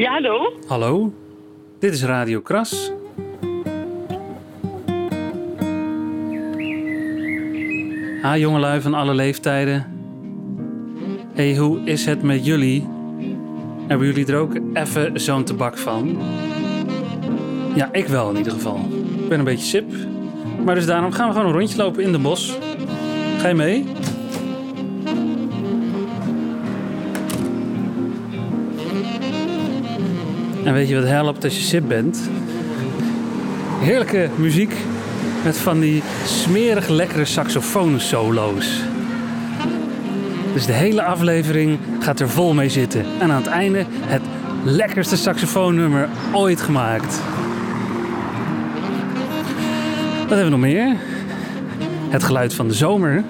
Ja, hallo? Hallo, dit is Radio Kras. Ah, jongelui van alle leeftijden. hey, hoe is het met jullie? Hebben jullie er ook even zo'n tabak van? Ja, ik wel in ieder geval. Ik ben een beetje sip. Maar dus daarom gaan we gewoon een rondje lopen in de bos. Ga je mee? En weet je wat helpt als je sip bent? Heerlijke muziek met van die smerig lekkere saxofoonsolo's. Dus de hele aflevering gaat er vol mee zitten. En aan het einde het lekkerste saxofoonnummer ooit gemaakt. Wat hebben we nog meer? Het geluid van de zomer.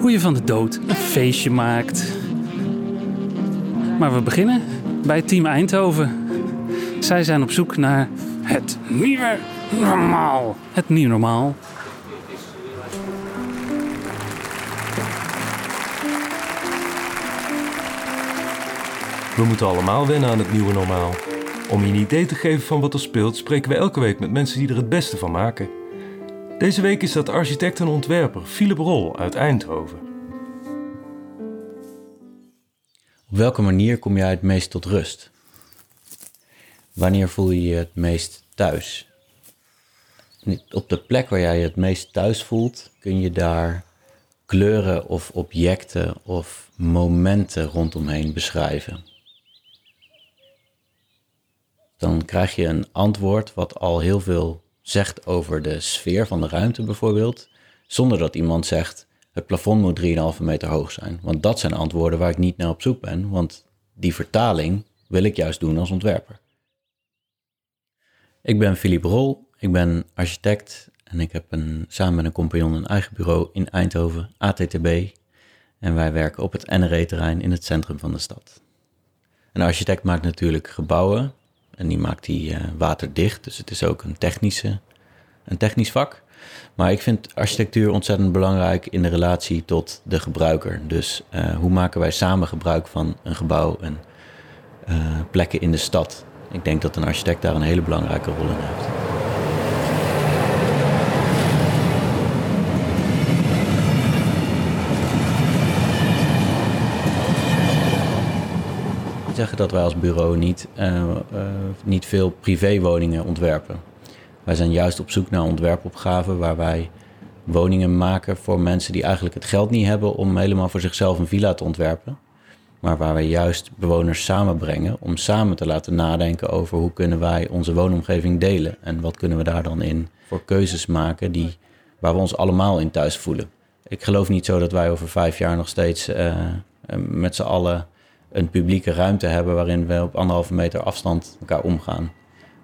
Hoe je van de dood een feestje maakt. Maar we beginnen bij Team Eindhoven. Zij zijn op zoek naar het nieuwe normaal. Het nieuwe normaal. We moeten allemaal wennen aan het nieuwe normaal. Om je een idee te geven van wat er speelt, spreken we elke week met mensen die er het beste van maken. Deze week is dat architect en ontwerper Philip Rol uit Eindhoven. Op welke manier kom jij het meest tot rust? Wanneer voel je je het meest thuis? Op de plek waar jij je het meest thuis voelt, kun je daar kleuren of objecten of momenten rondomheen beschrijven. Dan krijg je een antwoord wat al heel veel zegt over de sfeer van de ruimte bijvoorbeeld, zonder dat iemand zegt het plafond moet 3,5 meter hoog zijn. Want dat zijn antwoorden waar ik niet naar op zoek ben, want die vertaling wil ik juist doen als ontwerper. Ik ben Philippe Rol, ik ben architect en ik heb een, samen met een compagnon een eigen bureau in Eindhoven, ATTB. En wij werken op het NRE-terrein in het centrum van de stad. Een architect maakt natuurlijk gebouwen en die maakt die uh, waterdicht, dus het is ook een, technische, een technisch vak. Maar ik vind architectuur ontzettend belangrijk in de relatie tot de gebruiker. Dus uh, hoe maken wij samen gebruik van een gebouw en uh, plekken in de stad? Ik denk dat een architect daar een hele belangrijke rol in heeft. zeggen dat wij als bureau niet, uh, niet veel privéwoningen ontwerpen. Wij zijn juist op zoek naar ontwerpopgaven waar wij woningen maken voor mensen die eigenlijk het geld niet hebben om helemaal voor zichzelf een villa te ontwerpen. Maar waar wij juist bewoners samenbrengen om samen te laten nadenken over hoe kunnen wij onze woonomgeving delen. En wat kunnen we daar dan in voor keuzes maken die, waar we ons allemaal in thuis voelen. Ik geloof niet zo dat wij over vijf jaar nog steeds uh, met z'n allen een publieke ruimte hebben waarin we op anderhalve meter afstand elkaar omgaan.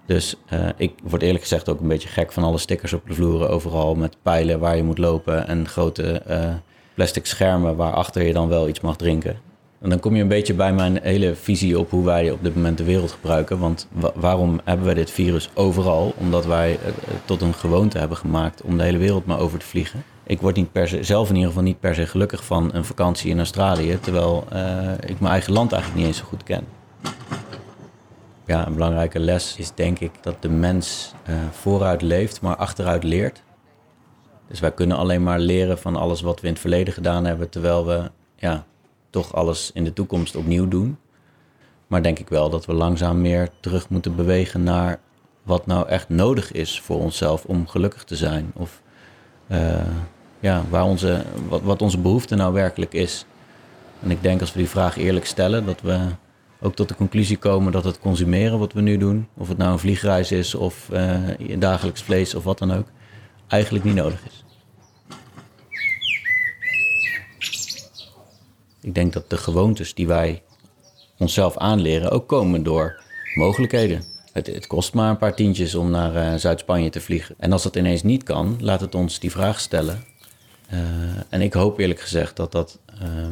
Dus uh, ik word eerlijk gezegd ook een beetje gek van alle stickers op de vloeren overal met pijlen waar je moet lopen en grote uh, plastic schermen waarachter je dan wel iets mag drinken. En dan kom je een beetje bij mijn hele visie op hoe wij op dit moment de wereld gebruiken. Want wa waarom hebben wij dit virus overal? Omdat wij het tot een gewoonte hebben gemaakt om de hele wereld maar over te vliegen. Ik word niet per se, zelf in ieder geval niet per se gelukkig van een vakantie in Australië, terwijl ik mijn eigen land eigenlijk niet eens zo goed ken. Ja, een belangrijke les is denk ik dat de mens uh, vooruit leeft, maar achteruit leert. Dus wij kunnen alleen maar leren van alles wat we in het verleden gedaan hebben, terwijl we ja, toch alles in de toekomst opnieuw doen. Maar denk ik wel dat we langzaam meer terug moeten bewegen naar wat nou echt nodig is voor onszelf om gelukkig te zijn. Of uh, ja, waar onze, wat, wat onze behoefte nou werkelijk is. En ik denk als we die vraag eerlijk stellen, dat we ook tot de conclusie komen dat het consumeren wat we nu doen, of het nou een vliegreis is of uh, dagelijks vlees of wat dan ook, eigenlijk niet nodig is. Ik denk dat de gewoontes die wij onszelf aanleren ook komen door mogelijkheden. Het, kost maar een paar tientjes om naar uh, Zuid-Spanje te vliegen. En als dat ineens niet kan, laat het ons die vraag stellen. Uh, en ik hoop eerlijk gezegd dat dat uh,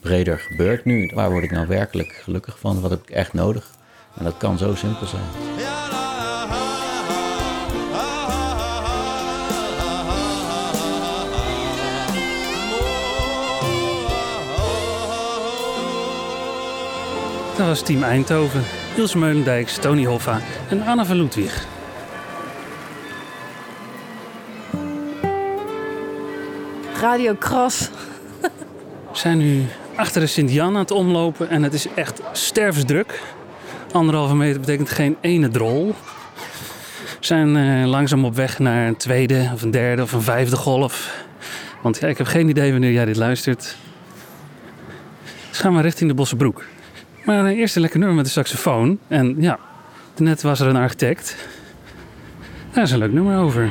breder gebeurt nu. Waar word ik nou werkelijk gelukkig van? Wat heb ik echt nodig? En dat kan zo simpel zijn. Dat was Team Eindhoven. Ilse Meulendijks, Tony Hoffa en Anna van Ludwig. Radio Kras. We zijn nu achter de Sint-Jan aan het omlopen en het is echt stervensdruk. Anderhalve meter betekent geen ene drol. We zijn eh, langzaam op weg naar een tweede of een derde of een vijfde golf. Want ja, ik heb geen idee wanneer jij dit luistert. Dus gaan we richting de Bossenbroek. Maar uh, eerst een lekker nummer met de saxofoon. En ja, net was er een architect. Daar is een leuk nummer over.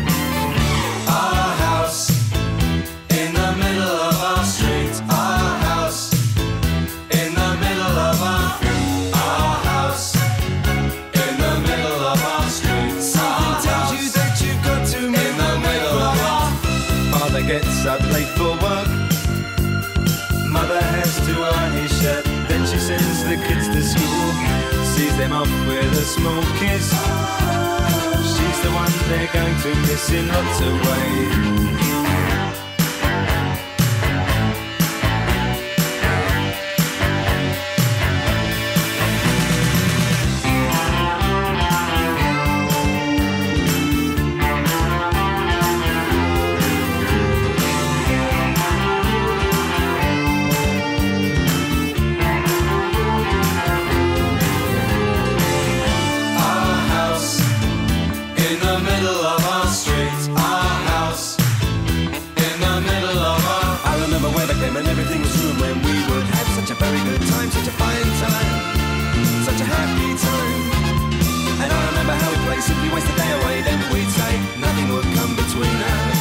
Simply waste the day away. Then we'd say nothing would come between us.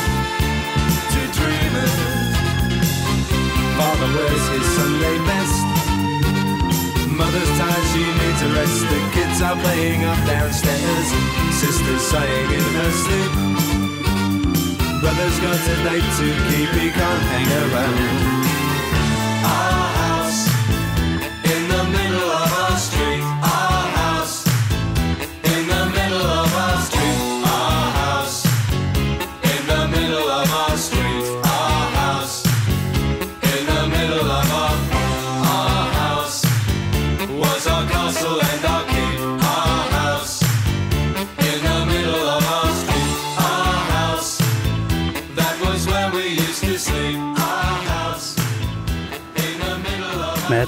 Two dreamers. Father wears his Sunday best. Mother's tired, she needs a rest. The kids are playing up downstairs. Sister's sighing in her sleep. Brother's got a date to keep, he can't hang around.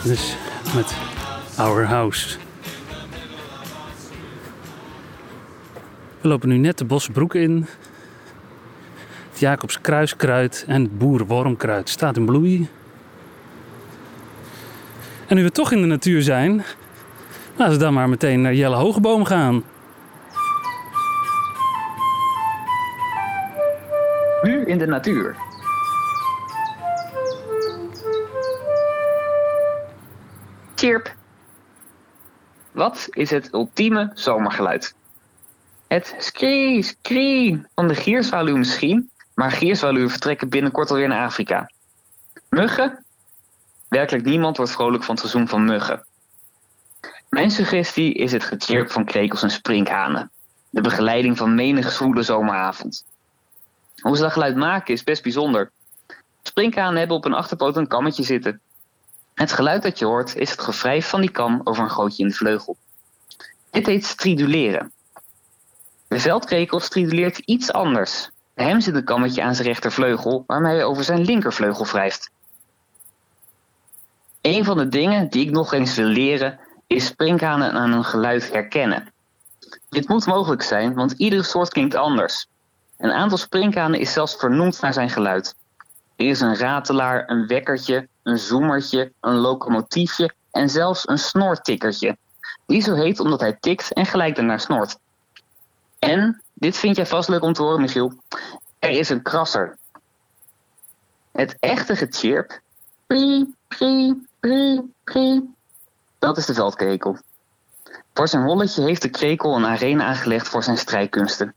Madness met Our House. We lopen nu net de Bosbroek in. Het Jacobs kruiskruid en het boerwormkruid staat in bloei. En nu we toch in de natuur zijn, laten we dan maar meteen naar Jelle Hogeboom gaan. Nu in de natuur. Chirp. Wat is het ultieme zomergeluid? Het skree, skree van de gierzwaluw misschien, maar gierzwaluwen vertrekken binnenkort alweer naar Afrika. Muggen? Werkelijk niemand wordt vrolijk van het seizoen van muggen. Mijn suggestie is het gechirp van krekels en sprinkhanen. De begeleiding van menige zwoele zomeravond. Hoe ze dat geluid maken is best bijzonder. Sprinkhanen hebben op een achterpoot een kammetje zitten. Het geluid dat je hoort is het gewrijf van die kam over een gootje in de vleugel. Dit heet striduleren. De veldkrekel striduleert iets anders. Hem zit een kammetje aan zijn rechtervleugel waarmee hij over zijn linkervleugel wrijft. Een van de dingen die ik nog eens wil leren is sprinkhanen aan hun geluid herkennen. Dit moet mogelijk zijn, want iedere soort klinkt anders. Een aantal sprinkhanen is zelfs vernoemd naar zijn geluid. Er is een ratelaar, een wekkertje, een zoemertje, een locomotiefje en zelfs een snortikkertje. Die zo heet omdat hij tikt en gelijk daarnaar snort. En, dit vind jij vast leuk om te horen, Michiel, er is een krasser. Het echte getjirp, prie, prie, prie, prie, dat is de veldkrekel. Voor zijn holletje heeft de krekel een arena aangelegd voor zijn strijdkunsten.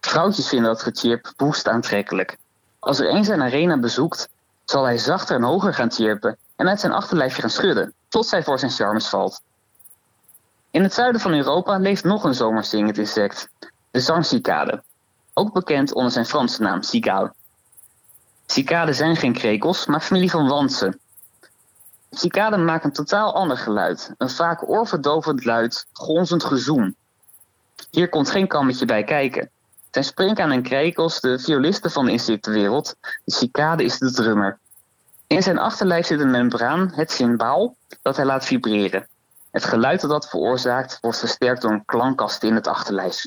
Vrouwtjes vinden dat getjirp woest aantrekkelijk. Als er een zijn arena bezoekt, zal hij zachter en hoger gaan tjirpen en met zijn achterlijfje gaan schudden, tot zij voor zijn charmes valt. In het zuiden van Europa leeft nog een zomerzingend insect, de zangcicade, ook bekend onder zijn Franse naam cicale. Cicaden zijn geen krekels, maar familie van wansen. Cicaden maken een totaal ander geluid, een vaak oorverdovend luid, gonzend gezoem. Hier komt geen kammetje bij kijken. Zijn springkaan en krekels de violisten van de insectenwereld, de cicade is de drummer. In zijn achterlijf zit een membraan, het symbaal, dat hij laat vibreren. Het geluid dat dat veroorzaakt wordt versterkt door een klankkast in het achterlijf.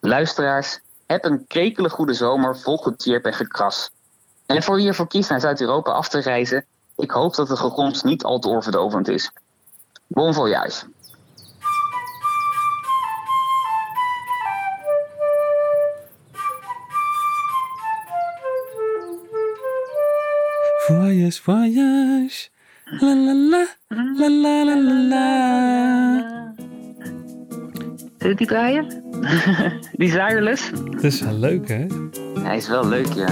Luisteraars, heb een krekele goede zomer vol getierp en gekras. En voor wie ervoor kiest naar Zuid-Europa af te reizen, ik hoop dat de gegons niet al te oorverdovend is. Bon voyage. Voyage, voyage. La la la. La la la la la. Zullen die draaien? die Zireless? Dat is wel leuk, hè? Hij is wel leuk, ja.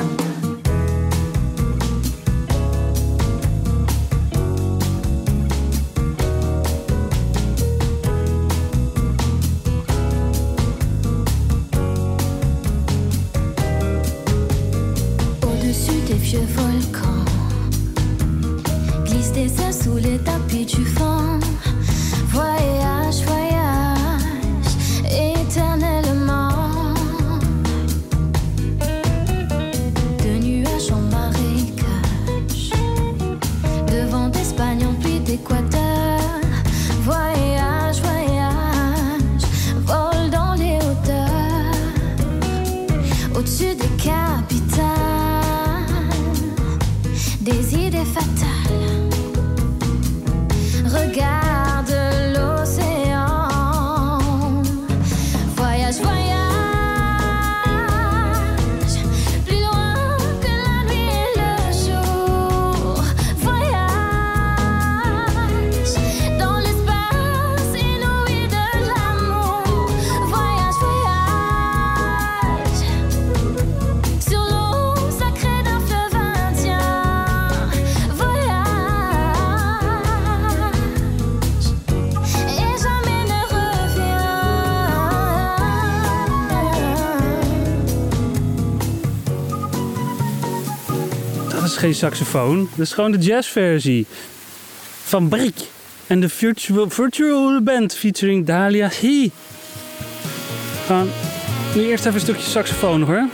Geen saxofoon. Dat is gewoon de jazzversie. Van Briek. En de Virtual, virtual Band featuring Dalia He. Gaan nu eerst even een stukje saxofoon hoor.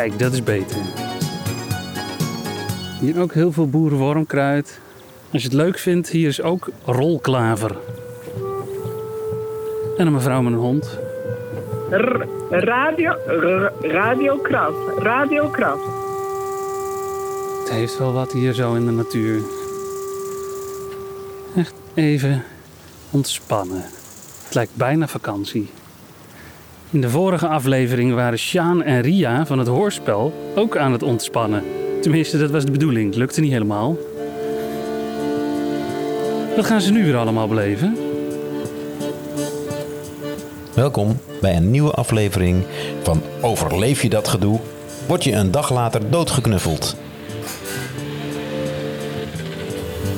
Kijk, dat is beter. Hier ook heel veel boerenwormkruid. Als je het leuk vindt, hier is ook rolklaver. En een mevrouw met een hond. R- radio, r- radiokraft, radiokraft. Het heeft wel wat hier zo in de natuur. Echt even ontspannen. Het lijkt bijna vakantie. In de vorige aflevering waren Sjaan en Ria van het hoorspel ook aan het ontspannen. Tenminste, dat was de bedoeling. Het lukte niet helemaal. Wat gaan ze nu weer allemaal beleven? Welkom bij een nieuwe aflevering van Overleef je dat gedoe? Word je een dag later doodgeknuffeld?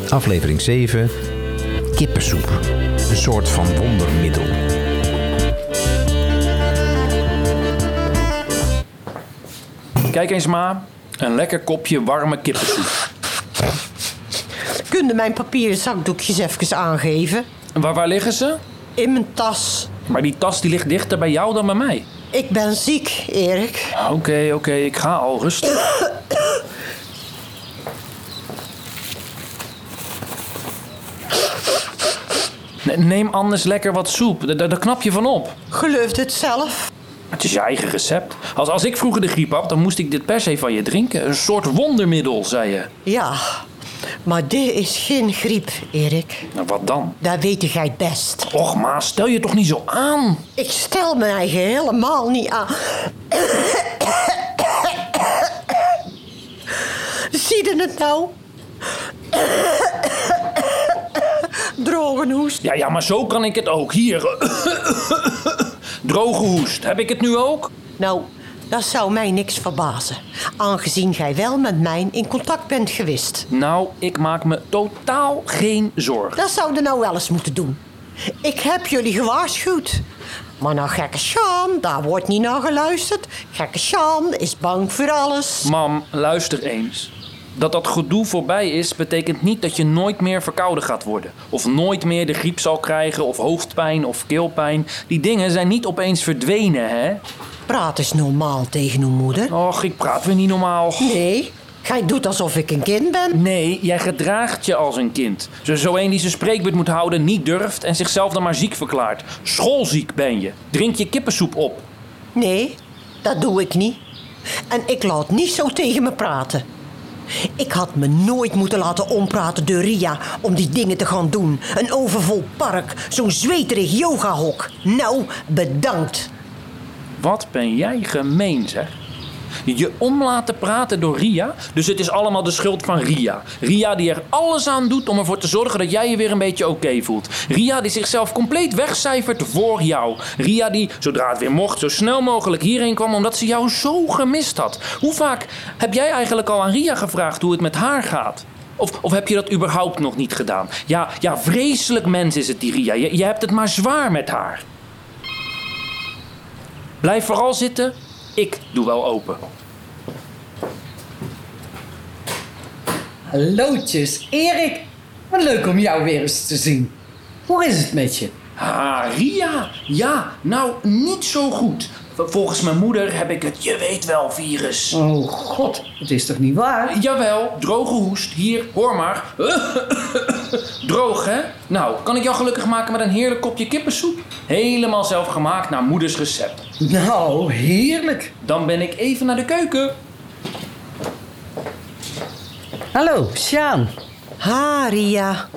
Aflevering 7. Kippensoep. Een soort van wondermiddel. Kijk eens ma, een lekker kopje warme kippensoep. Kun je mijn papieren zakdoekjes even aangeven? Waar, waar liggen ze? In mijn tas. Maar die tas die ligt dichter bij jou dan bij mij. Ik ben ziek, Erik. Oké, oké, ik ga al rustig. Ne- Neem anders lekker wat soep, daar, daar knap je van op. Gelooft het zelf? Het is je eigen recept. Als, als ik vroeger de griep had, dan moest ik dit per se van je drinken. Een soort wondermiddel, zei je. Ja, maar dit is geen griep, Erik. Nou, wat dan? Dat weet jij het best. Och, ma, stel je toch niet zo aan. Ik stel me eigen helemaal niet aan. Zie je het nou? Droge hoest. Ja, ja, maar zo kan ik het ook. Hier. Droge hoest. Heb ik het nu ook? Nou, dat zou mij niks verbazen. Aangezien jij wel met mij in contact bent geweest. Nou, ik maak me totaal geen zorgen. Dat zouden nou wel eens moeten doen. Ik heb jullie gewaarschuwd. Maar naar gekke Sjaan, daar wordt niet naar geluisterd. Gekke Sjaan is bang voor alles. Mam, luister eens. Dat dat gedoe voorbij is, betekent niet dat je nooit meer verkouden gaat worden. Of nooit meer de griep zal krijgen, of hoofdpijn of keelpijn. Die dingen zijn niet opeens verdwenen, hè? Praat eens normaal tegen uw moeder. Och, ik praat weer niet normaal. Nee, gij doet alsof ik een kind ben. Nee, jij gedraagt je als een kind. Zo, zo een die zijn spreekbeurt moet houden, niet durft en zichzelf dan maar ziek verklaart. Schoolziek ben je. Drink je kippensoep op. Nee, dat doe ik niet. En ik laat niet zo tegen me praten. Ik had me nooit moeten laten ompraten door Ria om die dingen te gaan doen. Een overvol park, zo'n zweterig yogahok. Nou, bedankt. Wat ben jij gemeen, zeg. Je om laten praten door Ria. Dus het is allemaal de schuld van Ria. Ria die er alles aan doet om ervoor te zorgen dat jij je weer een beetje oké voelt. Ria die zichzelf compleet wegcijfert voor jou. Ria die, zodra het weer mocht, zo snel mogelijk hierheen kwam omdat ze jou zo gemist had. Hoe vaak heb jij eigenlijk al aan Ria gevraagd hoe het met haar gaat? Of, of heb je dat überhaupt nog niet gedaan? Ja, ja vreselijk mens is het, die Ria. Je, je hebt het maar zwaar met haar. Blijf vooral zitten. Ik doe wel open. Hallootjes, Erik. Wat leuk om jou weer eens te zien. Hoe is het met je? Ah, Ria. Ja, nou, niet zo goed. Volgens mijn moeder heb ik het je weet wel virus. Oh god, het is toch niet waar? Jawel, droge hoest. Hier, hoor maar. Droog, hè? Nou, kan ik jou gelukkig maken met een heerlijk kopje kippensoep? Helemaal zelf gemaakt naar moeders recept. Nou, heerlijk. Dan ben ik even naar de keuken. Hallo, Sjaan. Ha, Ria.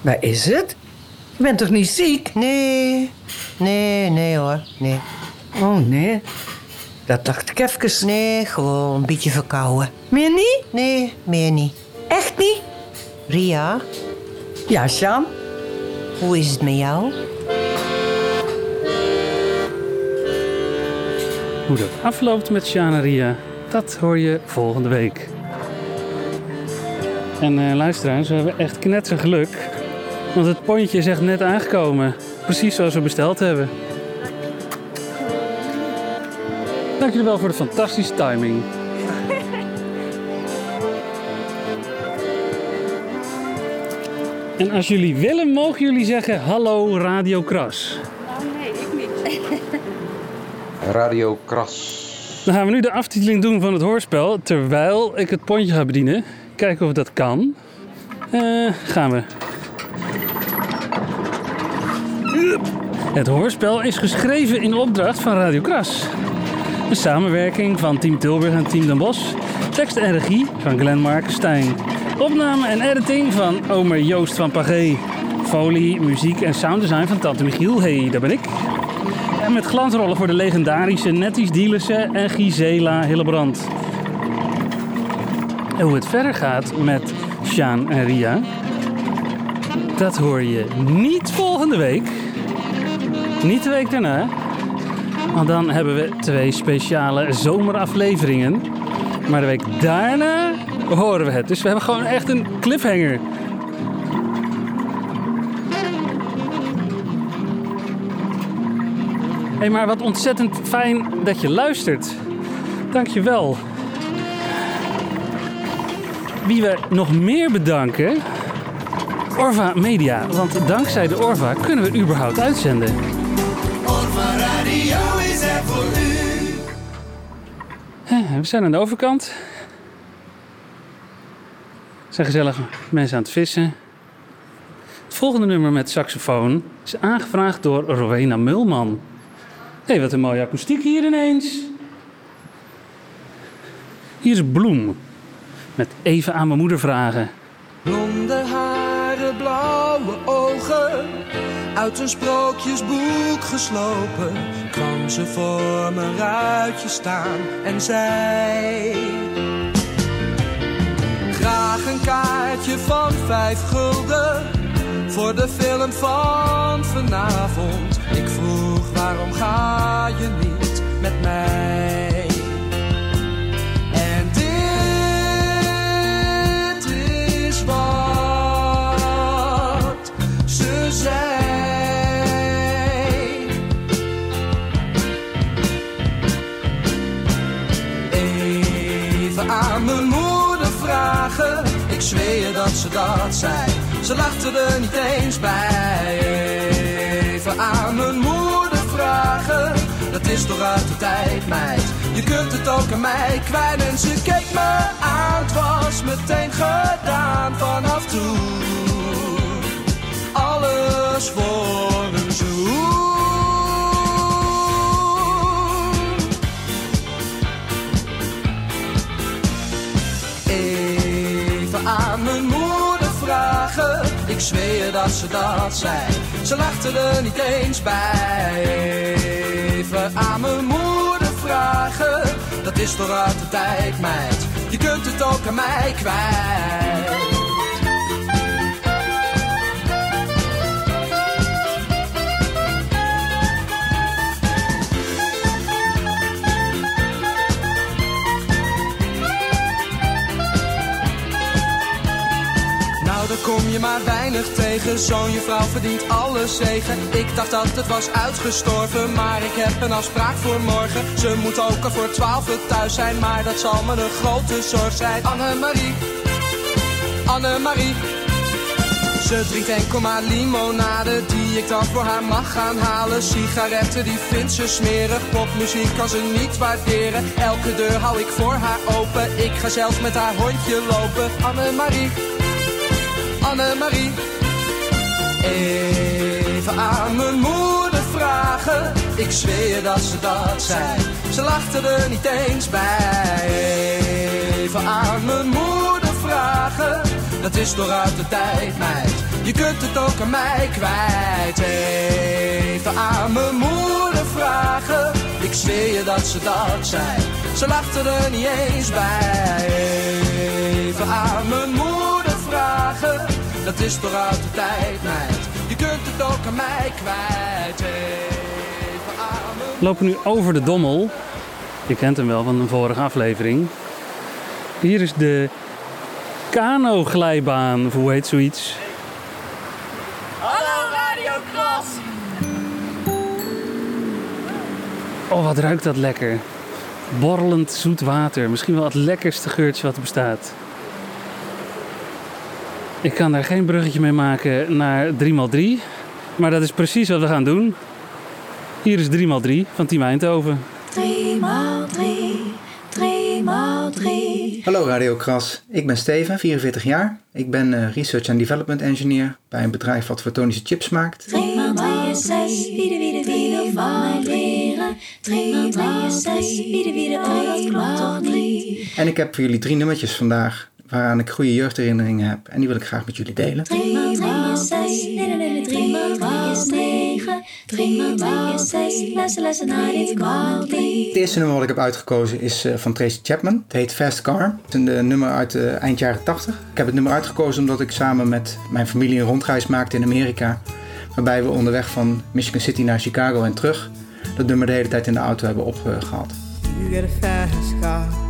Waar is het? Je bent toch niet ziek? Nee, nee, nee hoor, nee. Oh nee, dat dacht ik even. Nee, gewoon een beetje verkouden. Meer niet? Nee, meer niet. Echt niet? Ria, Ja, Sjaan. hoe is het met jou? Hoe dat afloopt met Sjaan en Ria, dat hoor je volgende week. En eh, luisteraars, we hebben echt knetter geluk. Want het pontje is echt net aangekomen. Precies zoals we besteld hebben. Dank jullie wel voor de fantastische timing. En als jullie willen, mogen jullie zeggen hallo Radio Kras. Radio Kras. Dan gaan we nu de aftiteling doen van het hoorspel terwijl ik het pontje ga bedienen. Kijken of dat kan. Eh, gaan we. Het hoorspel is geschreven in opdracht van Radio Kras. Een samenwerking van Team Tilburg en Team Den Bosch. Tekst en regie van Glenn Mark Stijn. Opname en editing van Omer Joost van Pagé. Folie, muziek en sounddesign van Tante Michiel. Hey, daar ben ik. En met glansrollen voor de legendarische Netties Dielissen en Gisela Hillebrand. En hoe het verder gaat met Sjaan en Ria, dat hoor je niet volgende week, Niet de week daarna. Want dan hebben we twee speciale zomerafleveringen. Maar de week daarna horen we het. Dus we hebben gewoon echt een cliffhanger. Hé, hey, maar wat ontzettend fijn dat je luistert. Dank je wel. Wie we nog meer bedanken... Orva Media. Want dankzij de Orva kunnen we überhaupt uitzenden. We zijn aan de overkant. Er zijn gezellig mensen aan het vissen. Het volgende nummer met saxofoon is aangevraagd door Rowena Mulman. Hé, hey, wat een mooie akoestiek hier ineens. Hier is Bloem. Met even aan mijn moeder vragen. Blonde haren, blauwe ogen, uit een sprookjesboek geslopen, ze voor mijn ruitje staan en zei: Graag een kaartje van vijf gulden voor de film van vanavond. Ik vroeg waarom ga je niet met mij? Ik zweer dat ze dat zei. Ze lachte er niet eens bij. Even aan mijn moeder vragen, dat is toch uit de tijd, meid. Je kunt het ook aan mij kwijt en ze keek me aan. Het was meteen gedaan vanaf toen. Alles voor een zoen. Zweer dat ze dat zei. Ze lachte er niet eens bij. Even aan mijn moeder vragen. Dat is toch uit de tijd, meid. Je kunt het ook aan mij kwijt. Kom je maar weinig tegen. Zo'n juffrouw verdient alle zegen. Ik dacht dat het was uitgestorven, maar ik heb een afspraak voor morgen. Ze moet ook al voor twaalf thuis zijn, maar dat zal me een grote zorg zijn. Annemarie, Annemarie. Ze drinkt enkel maar limonade die ik dan voor haar mag gaan halen. Sigaretten die vindt ze smerig, popmuziek kan ze niet waarderen. Elke deur hou ik voor haar open, ik ga zelfs met haar hondje lopen. Annemarie, Annemarie. Even aan mijn moeder vragen, ik zweer dat ze dat zei. Ze lachte er niet eens bij. Even aan mijn moeder vragen, dat is toch uit de tijd, meid. Je kunt het ook aan mij kwijt. Even aan mijn moeder vragen, ik zweer je dat ze dat zei. Ze lachte er niet eens bij. Even aan mijn moeder vragen, dat is toch uit de tijd, meid. Je kunt het ook aan mij kwijt. We lopen nu over de Dommel. Je kent hem wel van een vorige aflevering. Hier is de kano-glijbaan, of hoe heet zoiets? Hallo Radio Kras! Oh, wat ruikt dat lekker. Borrelend zoet water. Misschien wel het lekkerste geurtje wat er bestaat. Ik kan daar geen bruggetje mee maken naar 3x3. Maar dat is precies wat we gaan doen. Hier is 3x3 van Team Eindhoven. 3 maal 3, 3 maal 3. Hallo Radio Kras, ik ben Steven, 44 jaar. Ik ben eh, Research and Development Engineer bij een bedrijf wat fotonische chips maakt. 3 maal 3 is 6, wie de wie de wie wil van mij leren. 3 maal 3 is 6, wie de wie de oh dat klopt toch niet. En ik heb voor jullie drie nummertjes vandaag waaraan ik goede jeugdherinneringen heb. En die wil ik graag met jullie delen. 3 maal 3 is 6, nee nee nee 3 maal 3 is 9. 3 maal 3 is 6, lessen lessen naar dit maal 3. Het eerste nummer wat ik heb uitgekozen is eh, van Tracy Chapman. Het heet Fast Car. Het is een eh, nummer uit de eind jaren 80. Ik heb het nummer uitgekozen omdat ik samen met mijn familie een rondreis maakte in Amerika. Waarbij we onderweg van Michigan City naar Chicago en terug dat nummer de hele tijd in de auto hebben opgehaald. You get a fast car.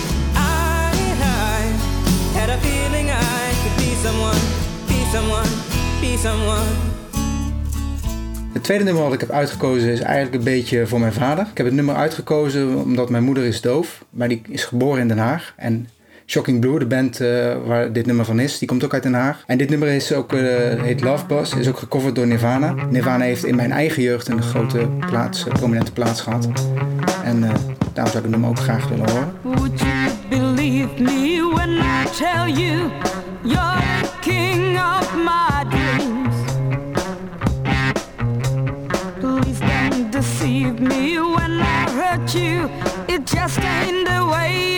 Had a feeling I could be someone, be someone, be someone. Het tweede nummer wat ik heb uitgekozen is eigenlijk een beetje voor mijn vader. Ik heb het nummer uitgekozen omdat mijn moeder is doof, maar die is geboren in Den Haag. En Shocking Blue, de band eh, waar dit nummer van is, die komt ook uit Den Haag. En dit nummer is ook, eh, heet Love Bus, is ook gecoverd door Nirvana. Nirvana heeft in mijn eigen jeugd een grote plaats, eh, prominente plaats gehad. En eh, daarom zou ik het nummer ook graag willen horen. Would you believe me tell you you're the king of my dreams? Please don't deceive me when I hurt you. It just ain't the way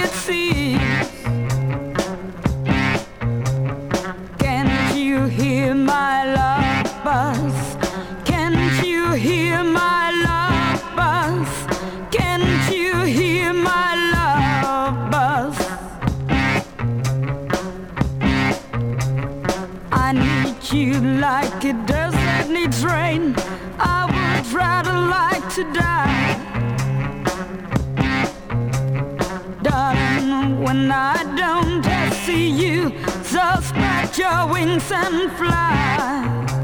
like it doesn't need rain. I would rather like to die. Darling, when I don't see you, so spread your wings and fly.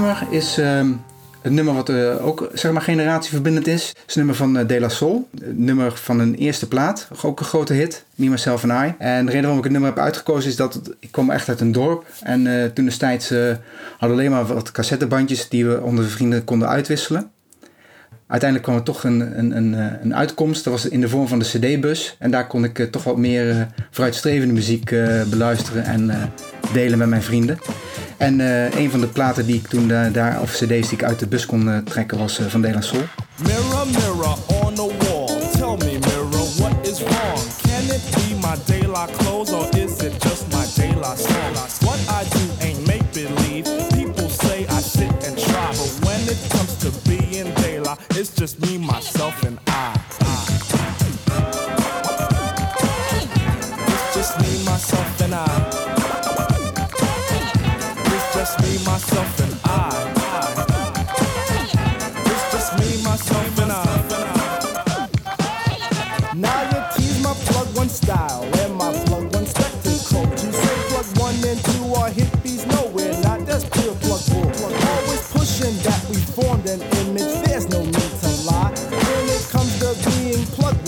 Nummer is ehm het nummer wat eh, ook zeg maar generatieverbindend is. Het is nummer van eh, De La Soul. Het nummer van een eerste plaat. Ook een grote hit. Me, Myself and I. En de reden waarom ik het nummer heb uitgekozen is dat ik kom echt uit een dorp. En eh, toen destijds hadden we alleen maar wat cassettebandjes die we onder de vrienden konden uitwisselen. Uiteindelijk kwam er toch een, een, een, een uitkomst. Dat was in de vorm van de CD-bus. En daar kon ik toch wat meer vooruitstrevende muziek beluisteren en delen met mijn vrienden. En eh, een van de platen die ik toen da- daar, of CD's die ik uit de bus kon eh, trekken, was eh, van De La Soul. Mirror, mirror on the wall. Tell me, mirror, what is wrong? Can it be my daylight clothes or is it just my daylight song? What I do ain't make believe. People say I sit and try, but when it comes to being daylight, it's just me, myself,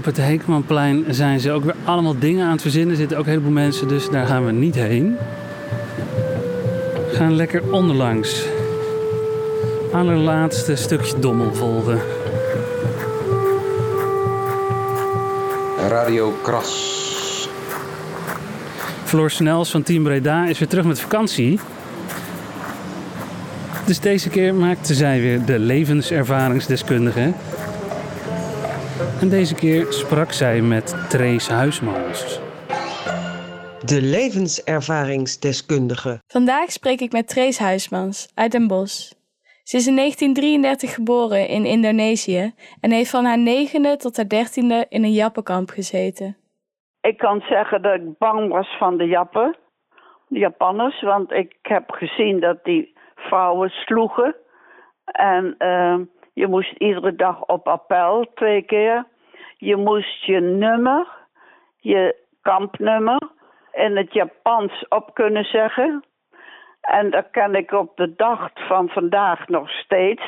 Op het Heekmanplein zijn ze ook weer allemaal dingen aan het verzinnen. Er zitten ook een heleboel mensen, dus daar gaan we niet heen. We gaan lekker onderlangs. Allerlaatste stukje dommel volgen. Radio Kras. Floor Snels van Team Breda is weer terug met vakantie. Dus deze keer maakte zij weer de levenservaringsdeskundige. En deze keer sprak zij met Trace Huismans. De levenservaringsdeskundige. Vandaag spreek ik met Trace Huismans uit Den Bosch. Ze is in 1933 geboren in Indonesië en heeft van haar negende tot haar dertiende in een jappenkamp gezeten. Ik kan zeggen dat ik bang was van de Jappen, de Japanners, want ik heb gezien dat die vrouwen sloegen. En eh, je moest iedere dag op appel, twee keer. Je moest je nummer, je kampnummer, in het Japans op kunnen zeggen. En dat kan ik op de dag van vandaag nog steeds.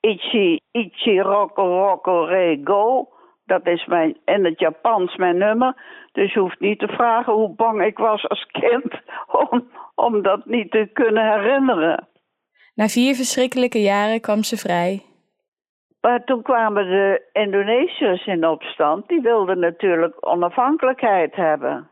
Ichi, Ichi, Roko, Roko, Re, Go. Dat is mijn, in het Japans mijn nummer. Dus je hoeft niet te vragen hoe bang ik was als kind om, om dat niet te kunnen herinneren. Na vier verschrikkelijke jaren kwam ze vrij. Maar toen kwamen de Indonesiërs in opstand. Die wilden natuurlijk onafhankelijkheid hebben.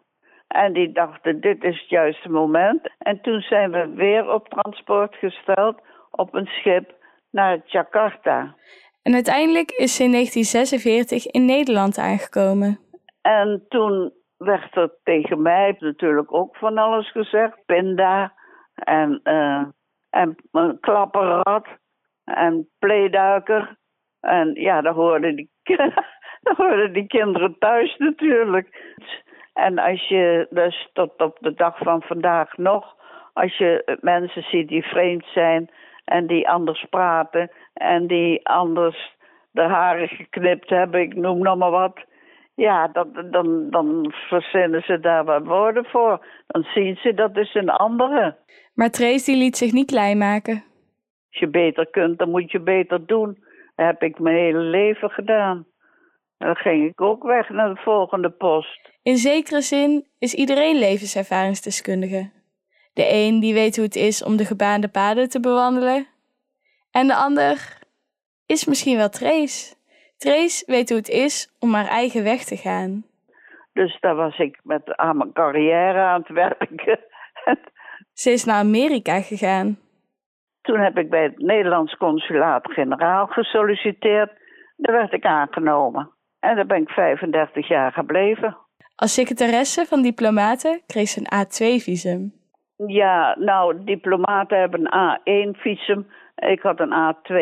En die dachten, dit is het juiste moment. En toen zijn we weer op transport gesteld op een schip naar Jakarta. En uiteindelijk is ze in 1946 in Nederland aangekomen. En toen werd er tegen mij natuurlijk ook van alles gezegd. Pinda en, eh en een klapperrat en playduiker. En ja, daar hoorden die, daar hoorden die kinderen thuis natuurlijk. En als je dus tot op de dag van vandaag nog, als je mensen ziet die vreemd zijn en die anders praten en die anders de haren geknipt hebben, ik noem nog maar wat. Ja, dat, dan, dan verzinnen ze daar wat woorden voor. Dan zien ze dat is een andere. Maar Trace die liet zich niet klein maken. Als je beter kunt, dan moet je beter doen. Dat heb ik mijn hele leven gedaan. En dan ging ik ook weg naar de volgende post. In zekere zin is iedereen levenservaringsdeskundige. De een die weet hoe het is om de gebaande paden te bewandelen. En de ander is misschien wel Trace. Trace weet hoe het is om haar eigen weg te gaan. Dus daar was ik met aan mijn carrière aan het werken. Ze is naar Amerika gegaan. Toen heb ik bij het Nederlands consulaat-generaal gesolliciteerd. Daar werd ik aangenomen. En daar ben ik 35 jaar gebleven. Als secretaresse van diplomaten kreeg ze een A2-visum. Ja, nou, diplomaten hebben een A1-visum. Ik had een A2.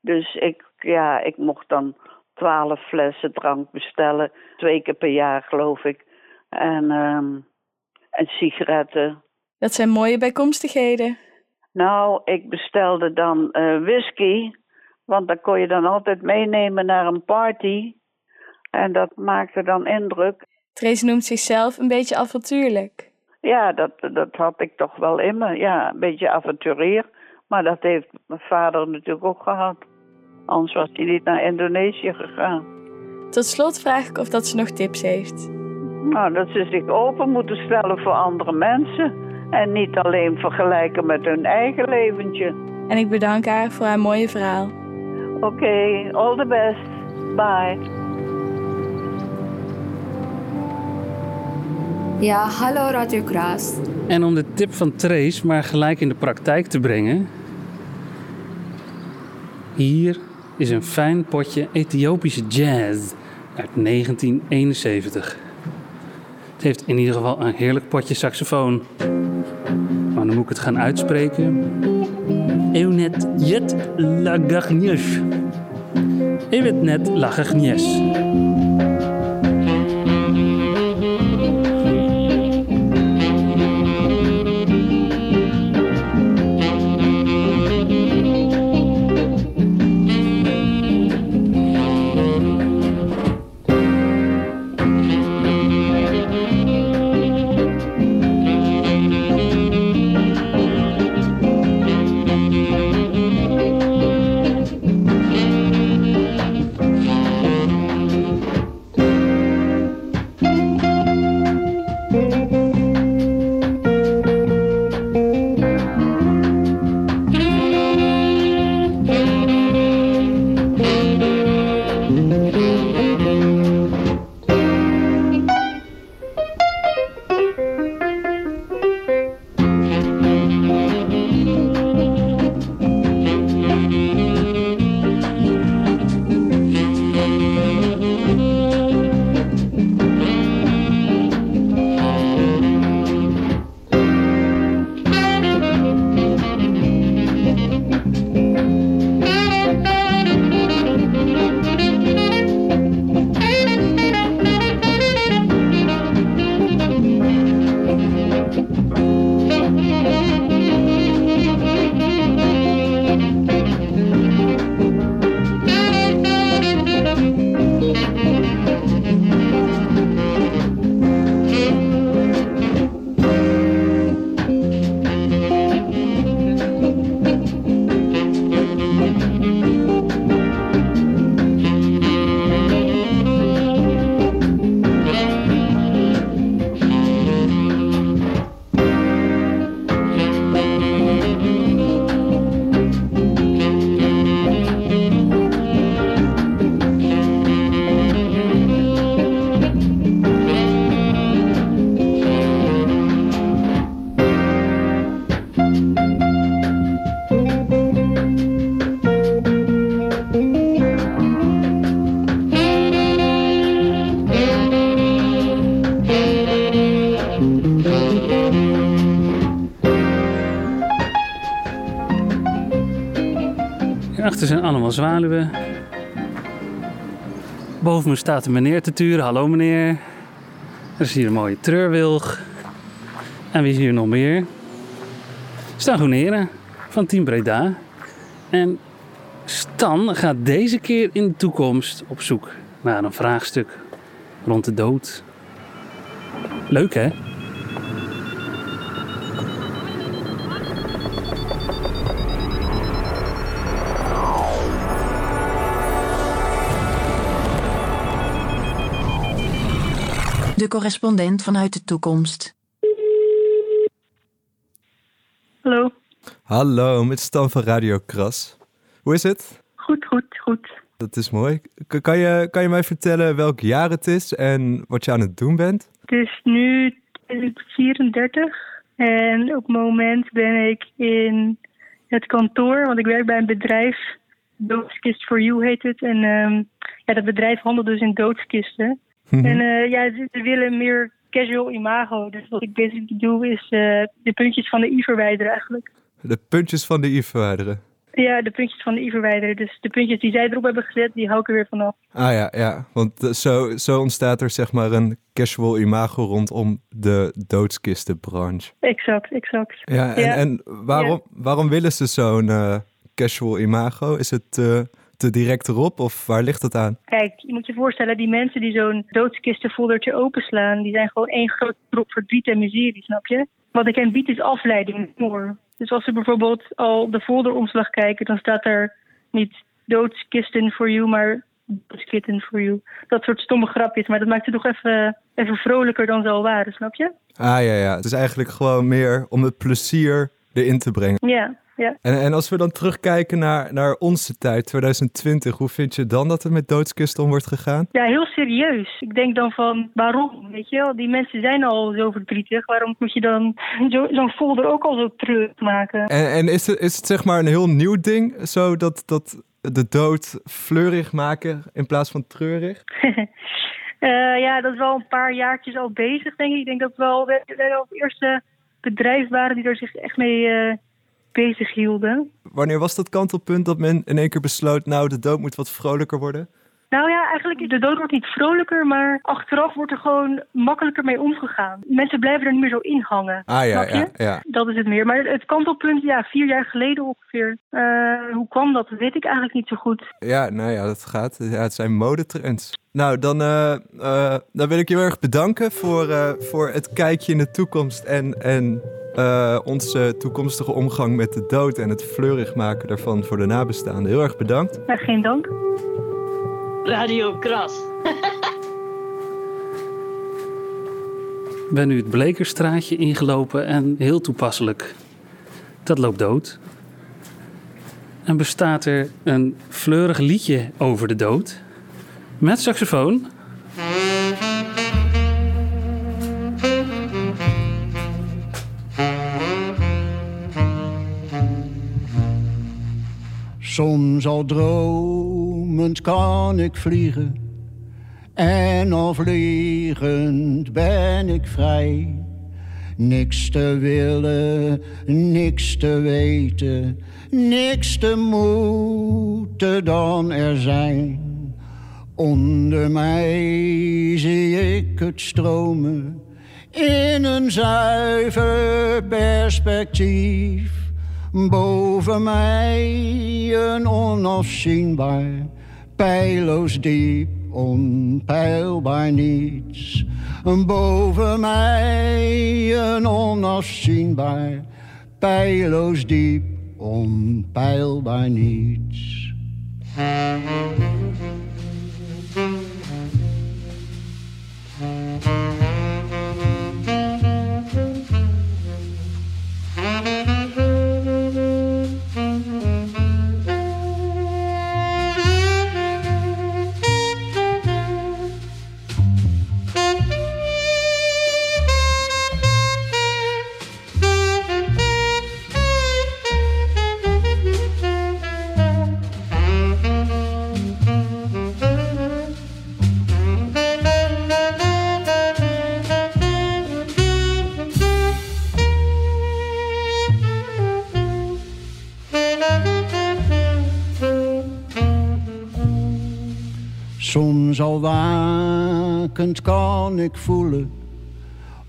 Dus ik, ja, ik mocht dan twaalf flessen drank bestellen. Twee keer per jaar, geloof ik. En, ehm, en sigaretten. Dat zijn mooie bijkomstigheden. Nou, ik bestelde dan eh, whisky. Want dat kon je dan altijd meenemen naar een party. En dat maakte dan indruk. Trace noemt zichzelf een beetje avontuurlijk. Ja, dat, dat had ik toch wel in me. Ja, een beetje avonturier. Maar dat heeft mijn vader natuurlijk ook gehad. Anders was hij niet naar Indonesië gegaan. Tot slot vraag ik of dat ze nog tips heeft. Nou, dat ze zich open moeten stellen voor andere mensen. En niet alleen vergelijken met hun eigen leventje. En ik bedank haar voor haar mooie verhaal. Oké, all the best. Bye. Ja, hallo Radio Kras. En om de tip van Trace maar gelijk in de praktijk te brengen. Hier is een fijn potje Ethiopische jazz uit 1971. Het heeft in ieder geval een heerlijk potje saxofoon. Maar dan moet ik het gaan uitspreken. Eunet jet lagagnies. Evet net zwaluwen. Boven me staat een meneer te turen. Hallo meneer. Er is hier een mooie treurwilg. En wie is hier nog meer? Er heren van Team Breda. En Stan gaat deze keer in de toekomst op zoek naar een vraagstuk rond de dood. Leuk hè? De correspondent vanuit de toekomst. Hallo. Hallo, met Stan van Radio Kras. Hoe is het? Goed, goed, goed. Dat is mooi. K- kan, je, kan je mij vertellen welk jaar het is en wat je aan het doen bent? Het is nu 2034 en op het moment ben ik in het kantoor, want ik werk bij een bedrijf, Doodskist for You heet het. En ehm, ja, dat bedrijf handelt dus in doodskisten. Mhm. En eh, ja, ze, willen meer casual imago. Dus wat ik basically doe is eh, de puntjes van de i verwijderen eigenlijk. De puntjes van de i verwijderen. Ja, de puntjes van de i verwijderen. Dus de puntjes die zij erop hebben gezet, die hou ik er weer vanaf. Ah ja, ja. Want eh, zo, zo ontstaat er zeg maar een casual imago rondom de doodskistenbranche. Exact, exact. Ja, en, en waarom, waarom willen ze zo'n casual imago? Is het te direct erop of waar ligt het aan? Kijk, je moet je voorstellen, die mensen die zo'n doodskistenfoldertje openslaan, die zijn gewoon één groot drop verdriet en miserie, snap je? Wat ik hen bied is afleiding, humor. Dus als ze bijvoorbeeld al de folderomslag kijken, dan staat er niet doodskisten for you, maar doodskitten for you. Dat soort stomme grapjes, maar dat maakt het toch even, even vrolijker dan ze al waren, snap je? Ah ja, ja. Het is eigenlijk gewoon meer om het plezier erin te brengen. Ja, ja. En, en als we dan terugkijken naar, naar onze tijd, 2020, hoe vind je dan dat het met doodskisten om wordt gegaan? Ja, heel serieus. Ik denk dan van, waarom? Weet je wel, die mensen zijn al zo verdrietig. Waarom moet je dan zo- zo'n folder ook al zo treurig maken? En, en is, het, is het zeg maar een heel nieuw ding, zo dat, dat de dood fleurig maken in plaats van treurig? Eh, ja, dat is wel een paar jaartjes al bezig, denk ik. Ik denk dat we wel we, we wel het eerste bedrijf waren die er zich echt mee, eh, bezig hielden. Wanneer was dat kantelpunt dat men in één keer besloot... nou, de dood moet wat vrolijker worden? Nou ja, eigenlijk, de dood wordt niet vrolijker, maar achteraf wordt er gewoon makkelijker mee omgegaan. Mensen blijven er niet meer zo in hangen. Ah ja, snap je? ja, ja. Dat is het meer. Maar het kantelpunt, ja, vier jaar geleden ongeveer. Eh, hoe kwam dat? Dat weet ik eigenlijk niet zo goed. Ja, nou ja, dat gaat. Ja, het zijn modetrends. Nou, dan, eh, eh, dan wil ik je heel erg bedanken voor, voor het kijkje in de toekomst en, en onze toekomstige omgang met de dood en het fleurig maken daarvan voor de nabestaanden. Heel erg bedankt. Ja, geen dank. Radio Kras. Ik ben nu het Blekerstraatje ingelopen en heel toepasselijk. Dat loopt dood. En bestaat er een fleurig liedje over de dood. Met saxofoon. Soms al kan ik vliegen en al vliegend ben ik vrij. Niks te willen, niks te weten, niks te moeten dan er zijn. Onder mij zie ik het stromen in een zuiver perspectief. Boven mij een onafzienbaar, pijloos diep, onpeilbaar niets. Boven mij een onafzienbaar, pijloos diep, onpeilbaar niets. Ik voelen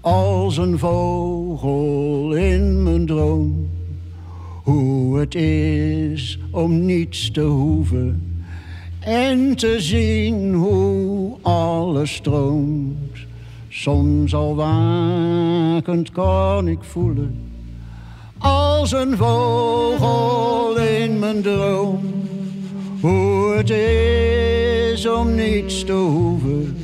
als een vogel in mijn droom. Hoe het is om niets te hoeven en te zien hoe alles stroomt. Soms al wakend kan ik voelen als een vogel in mijn droom. Hoe het is om niets te hoeven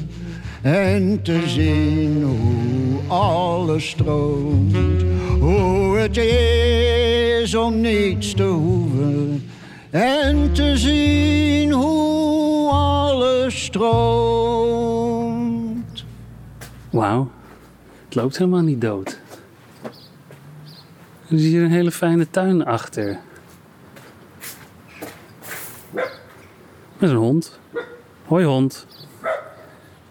en te zien hoe alles stroomt. Hoe het is om niets te hoeven en te zien hoe alles stroomt. Wauw, het loopt helemaal niet dood. Er is hier een hele fijne tuin achter. Met een hond. Hoi hond.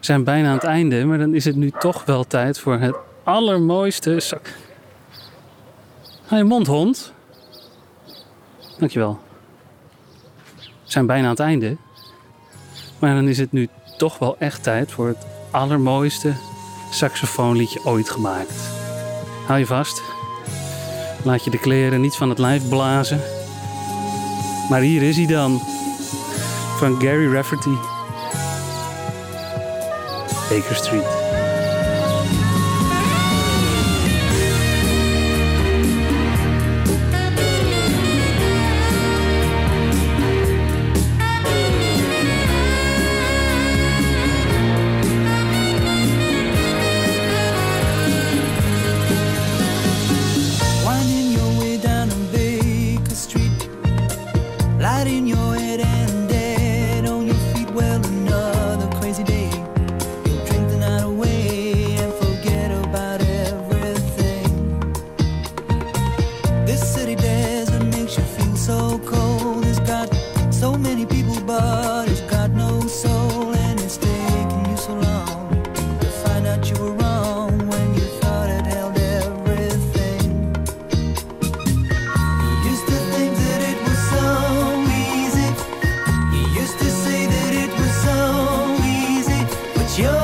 Zijn bijna aan het einde, maar dan is het nu toch wel tijd voor het allermooiste zak. Hou je mond, hond. Dankjewel. We zijn bijna aan het einde. Maar dan is het nu toch wel echt tijd voor het allermooiste saxofoonliedje ooit gemaakt. Hou je vast. Laat je de kleren niet van het lijf blazen. Maar hier is hij dan. Van Gary Rafferty. Baker Street. It's your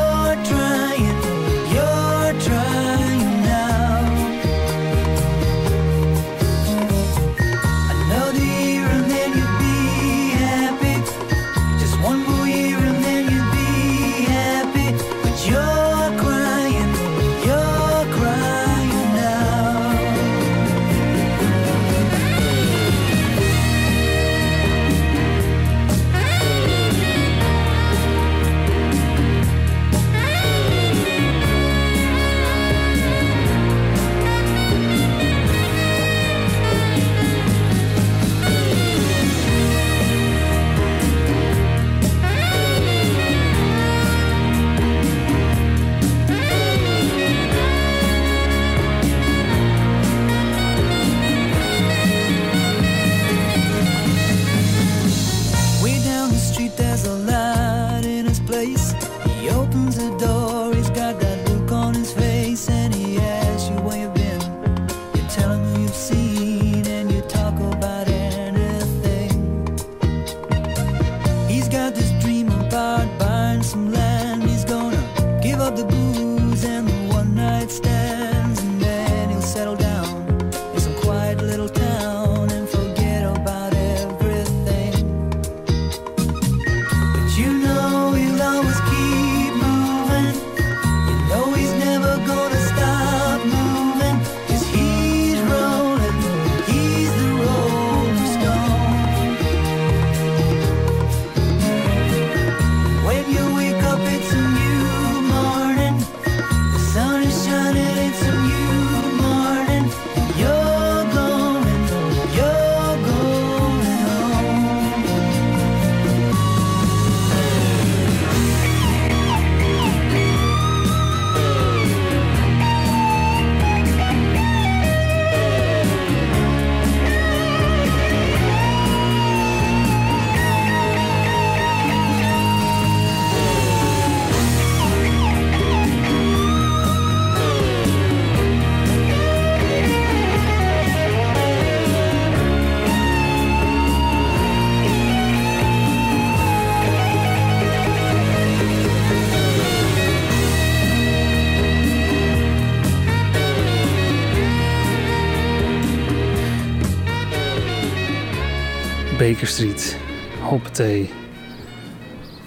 Baker Street.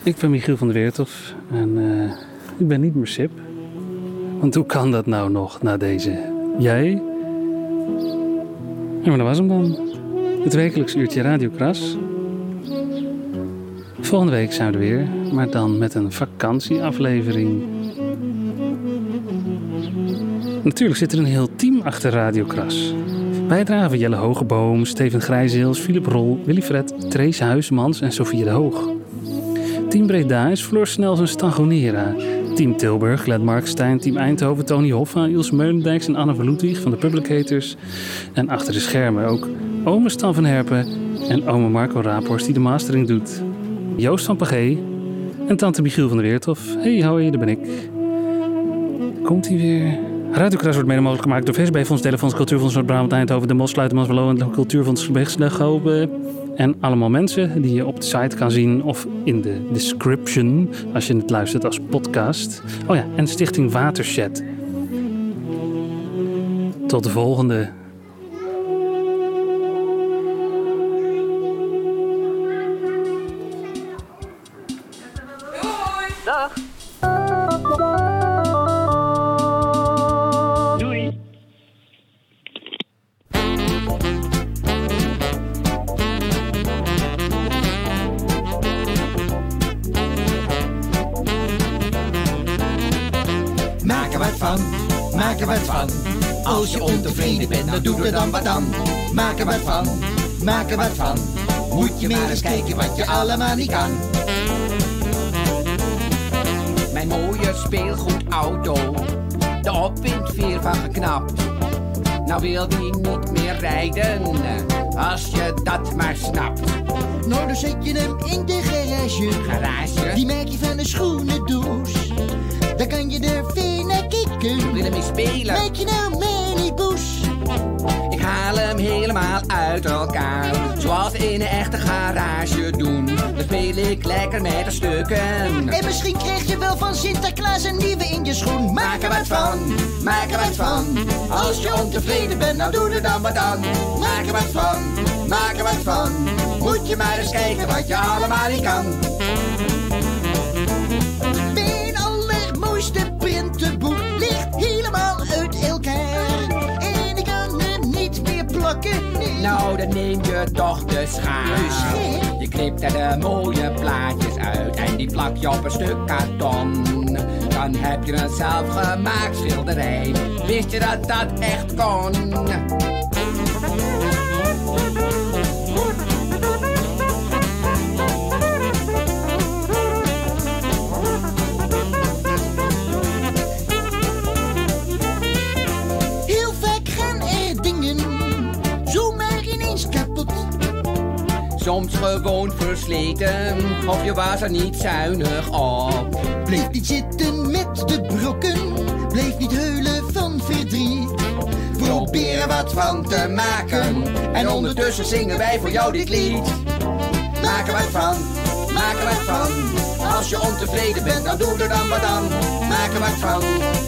Ik ben Michiel van der Weertof en eh, ik ben niet meer sip. Want hoe kan dat nou nog na deze? Jij? Ja, maar dat was hem dan. Het wekelijks uurtje Radio Kras. Volgende week zijn we er weer, maar dan met een vakantieaflevering. Natuurlijk zit er een heel team achter Radio Kras. Bijdragen van Jelle Hogeboom, Steven Grijzeels, Philip Rol, Willy Fred, Trace Huismans en Sofie de Hoog. Team Breda is Floor Snels en Stan Gonera. Team Tilburg, Glenn Markstein, Team Eindhoven, Tony Hoffa, Iels Meulendijks en Anne van Ludwig van de Publicators. En achter de schermen ook ome Stan van Herpen en ome Marco Raaphorst die de mastering doet. Joost van Pagé en tante Michiel van der Weertof. Hey, hoi, daar ben ik. Komt hij weer? Kras wordt mede mogelijk gemaakt door VSB Fonds, Telefonds, Cultuurfonds Noord-Brabant, Eindhoven, De Mos, Sluitermans, Wallo en Cultuurfonds Bechtslegobe. En allemaal mensen die je op de site kan zien of in de description als je het luistert als podcast. Oh ja, en Stichting Watershed. Tot de volgende. Maak er wat van, maak er wat van. Moet je maar eens kijken wat je allemaal niet kan. Mijn mooie speelgoedauto, de opwindveer van geknapt. Nou wil die niet meer rijden, als je dat maar snapt. Nou, dan zet je hem in de garage. Garage? Die maak je van een schoenendoos. Dan kan je er weer naar kijken. Wil hem eens spelen? Maak je nou boos. Ik haal hem helemaal uit elkaar, zoals in een echte garage doen. Dan speel ik lekker met de stukken. En misschien krijg je wel van Sinterklaas een nieuwe in je schoen. Maak er wat van, maak er wat van. Als je ontevreden bent, nou doe er dan wat aan. Maak er wat van, maak er wat van. Moet je maar eens kijken wat je allemaal niet kan. Nou, dan neem je toch de schaar. Je knipt er de mooie plaatjes uit en die plak je op een stuk karton. Dan heb je een zelfgemaakt schilderij. Wist je dat dat echt kon? Gewoon versleten. Of je was er niet zuinig op. Bleef niet zitten met de brokken, bleef niet heulen van verdriet. Probeer er wat van te maken. En ondertussen zingen wij voor jou dit lied. Maak er wat van, maak er wat van. Als je ontevreden bent, dan doe er dan wat aan. Maak er wat van,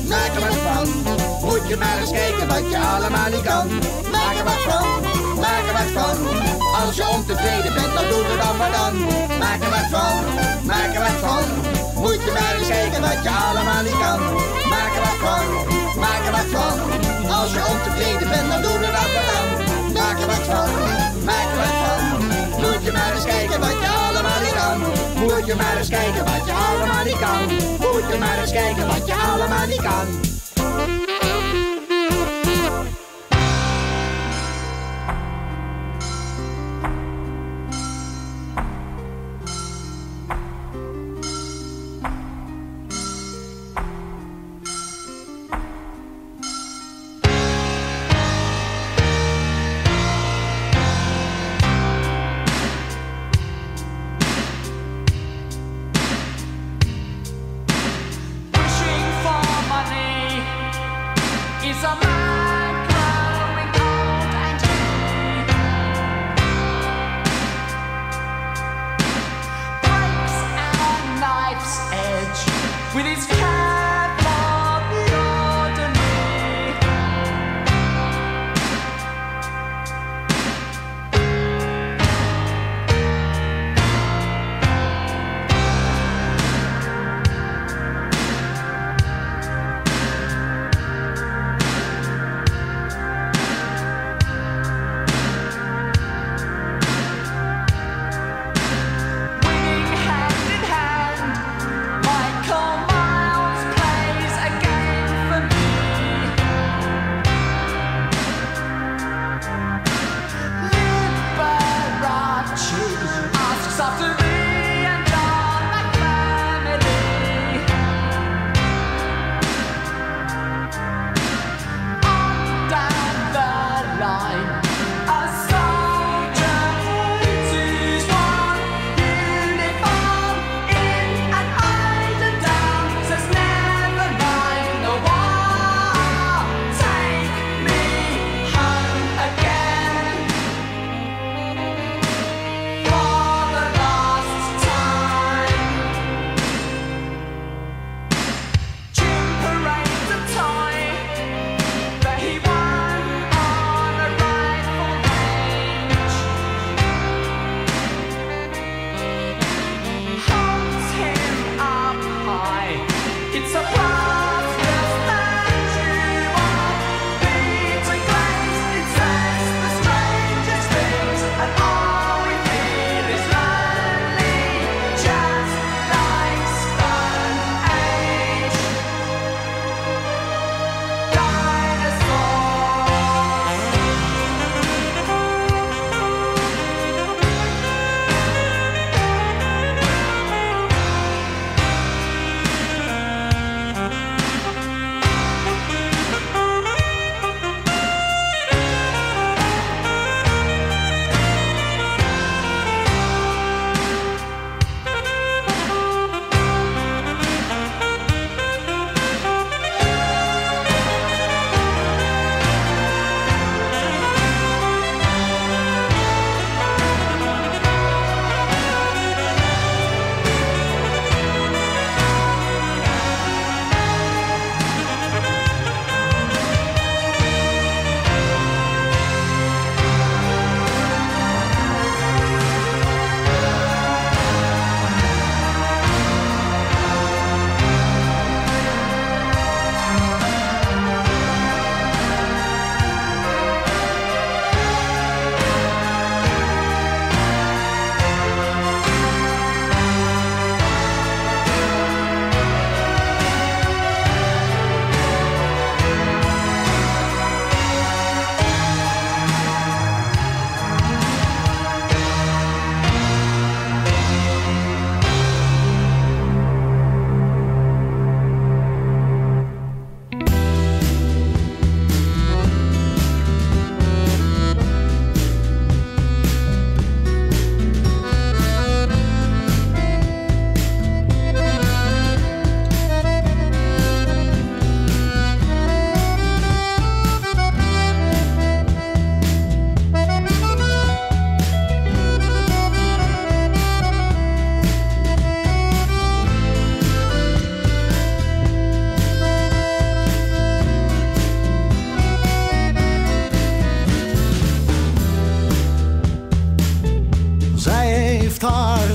maak er wat van. Moet je maar eens kijken wat je allemaal niet kan. Maak er wat van, maak er wat van. Als je ontevreden bent, dan doe er dan wat aan. Maak er wat van, maak er wat van. Moet je maar eens kijken wat je allemaal niet kan. Maak er wat van, maak er wat van. Als je ontevreden bent, dan doe er dan wat aan. Maak er wat van, maak er wat van. Moet je maar eens kijken wat je allemaal niet kan. Moet je maar eens kijken wat je allemaal niet kan. Moet je maar eens kijken wat je allemaal niet kan.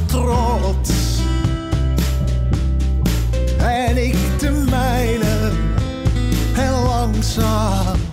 Trots. En ik de mijne. En langzaam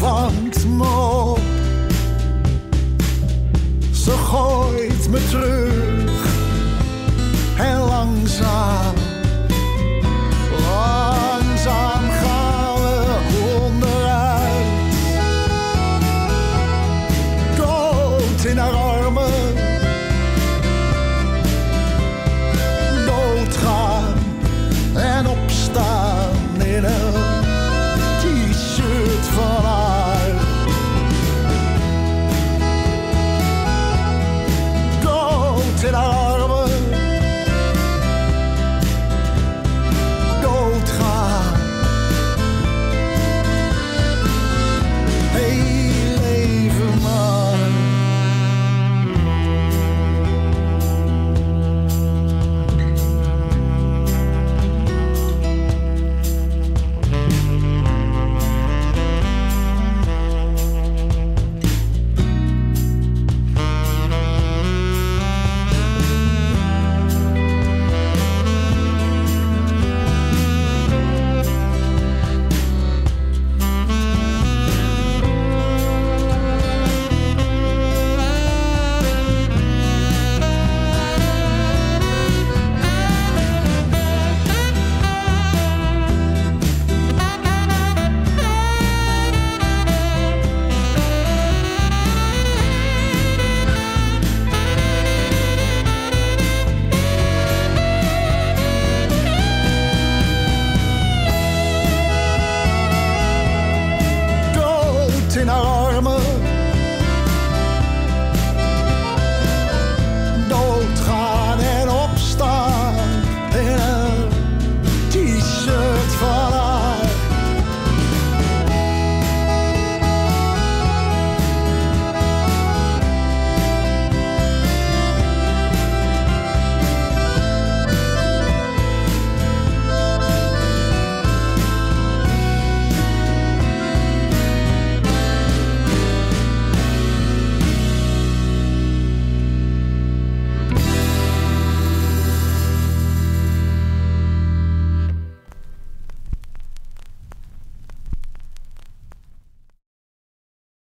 Ze